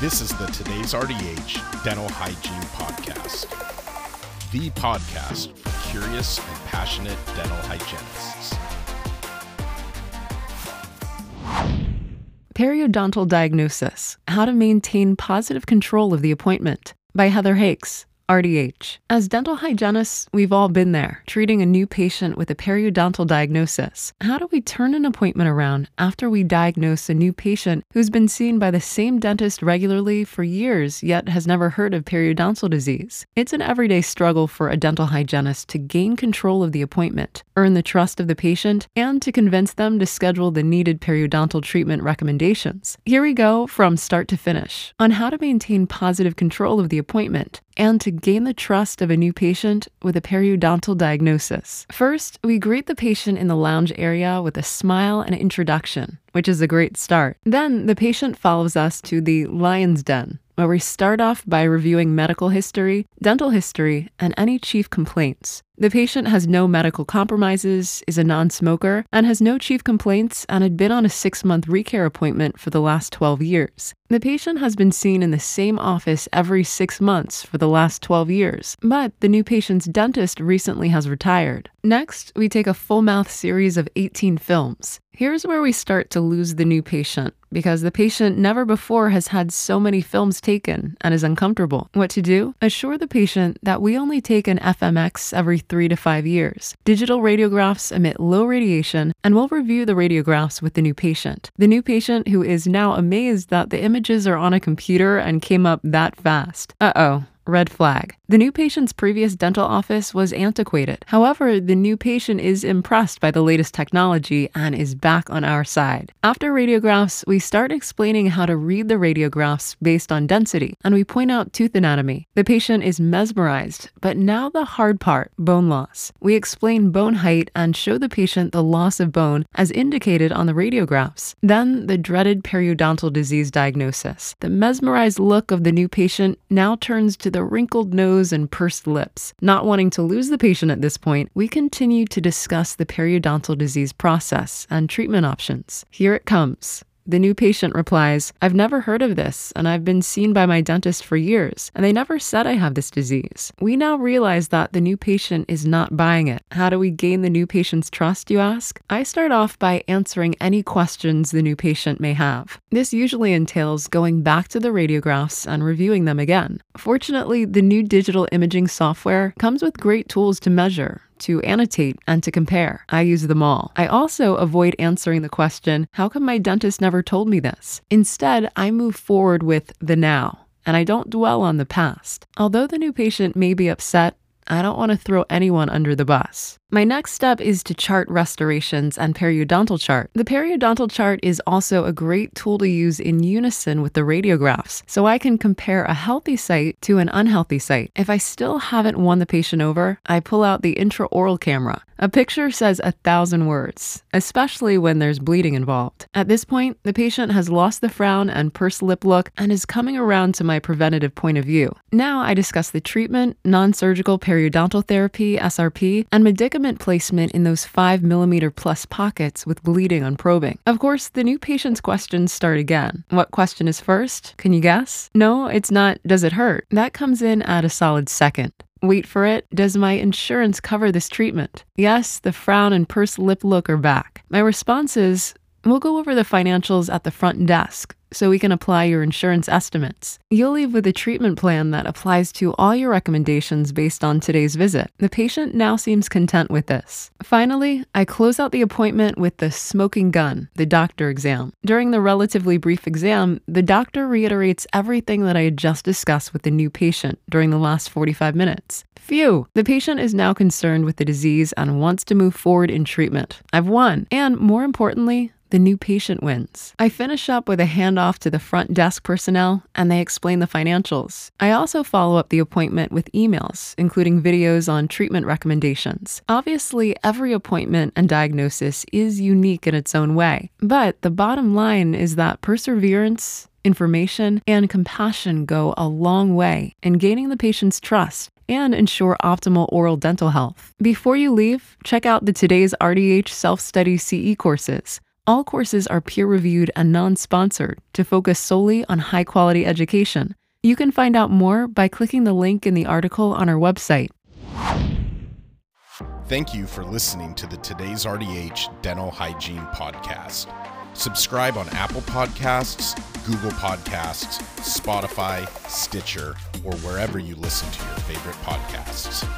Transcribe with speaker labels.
Speaker 1: This is the Today's RDH Dental Hygiene Podcast, the podcast for curious and passionate dental hygienists.
Speaker 2: Periodontal Diagnosis How to Maintain Positive Control of the Appointment by Heather Hakes. RDH. As dental hygienists, we've all been there, treating a new patient with a periodontal diagnosis. How do we turn an appointment around after we diagnose a new patient who's been seen by the same dentist regularly for years yet has never heard of periodontal disease? It's an everyday struggle for a dental hygienist to gain control of the appointment, earn the trust of the patient, and to convince them to schedule the needed periodontal treatment recommendations. Here we go from start to finish on how to maintain positive control of the appointment and to gain the trust of a new patient with a periodontal diagnosis. First, we greet the patient in the lounge area with a smile and introduction, which is a great start. Then the patient follows us to the lion's den, where we start off by reviewing medical history, dental history, and any chief complaints. The patient has no medical compromises, is a non smoker, and has no chief complaints and had been on a six month recare appointment for the last 12 years. The patient has been seen in the same office every six months for the last 12 years, but the new patient's dentist recently has retired. Next, we take a full mouth series of 18 films. Here's where we start to lose the new patient because the patient never before has had so many films taken and is uncomfortable. What to do? Assure the patient that we only take an FMX every three to five years. Digital radiographs emit low radiation, and we'll review the radiographs with the new patient. The new patient who is now amazed that the images are on a computer and came up that fast. Uh oh. Red flag. The new patient's previous dental office was antiquated. However, the new patient is impressed by the latest technology and is back on our side. After radiographs, we start explaining how to read the radiographs based on density, and we point out tooth anatomy. The patient is mesmerized, but now the hard part bone loss. We explain bone height and show the patient the loss of bone as indicated on the radiographs. Then, the dreaded periodontal disease diagnosis. The mesmerized look of the new patient now turns to the wrinkled nose and pursed lips. Not wanting to lose the patient at this point, we continue to discuss the periodontal disease process and treatment options. Here it comes. The new patient replies, I've never heard of this, and I've been seen by my dentist for years, and they never said I have this disease. We now realize that the new patient is not buying it. How do we gain the new patient's trust, you ask? I start off by answering any questions the new patient may have. This usually entails going back to the radiographs and reviewing them again. Fortunately, the new digital imaging software comes with great tools to measure, to annotate, and to compare. I use them all. I also avoid answering the question, How come my dentist never told me this? Instead, I move forward with the now and I don't dwell on the past. Although the new patient may be upset, I don't want to throw anyone under the bus. My next step is to chart restorations and periodontal chart. The periodontal chart is also a great tool to use in unison with the radiographs, so I can compare a healthy site to an unhealthy site. If I still haven't won the patient over, I pull out the intraoral camera. A picture says a thousand words, especially when there's bleeding involved. At this point, the patient has lost the frown and pursed lip look and is coming around to my preventative point of view. Now I discuss the treatment, non surgical periodontal therapy, SRP, and medicament medicament placement in those 5 millimeter plus pockets with bleeding on probing. Of course, the new patient's questions start again. What question is first? Can you guess? No, it's not, does it hurt? That comes in at a solid second. Wait for it. Does my insurance cover this treatment? Yes, the frown and pursed lip look are back. My response is, We'll go over the financials at the front desk so we can apply your insurance estimates. You'll leave with a treatment plan that applies to all your recommendations based on today's visit. The patient now seems content with this. Finally, I close out the appointment with the smoking gun, the doctor exam. During the relatively brief exam, the doctor reiterates everything that I had just discussed with the new patient during the last 45 minutes. Phew, the patient is now concerned with the disease and wants to move forward in treatment. I've won, and more importantly, the new patient wins. I finish up with a handoff to the front desk personnel and they explain the financials. I also follow up the appointment with emails, including videos on treatment recommendations. Obviously, every appointment and diagnosis is unique in its own way, but the bottom line is that perseverance, information, and compassion go a long way in gaining the patient's trust and ensure optimal oral dental health. Before you leave, check out the Today's RDH Self Study CE courses All courses are peer reviewed and non sponsored to focus solely on high quality education. You can find out more by clicking the link in the article on our website.
Speaker 1: Thank you for listening to the Today's RDH Dental Hygiene Podcast. Subscribe on Apple Podcasts, Google Podcasts, Spotify, Stitcher, or wherever you listen to your favorite podcasts.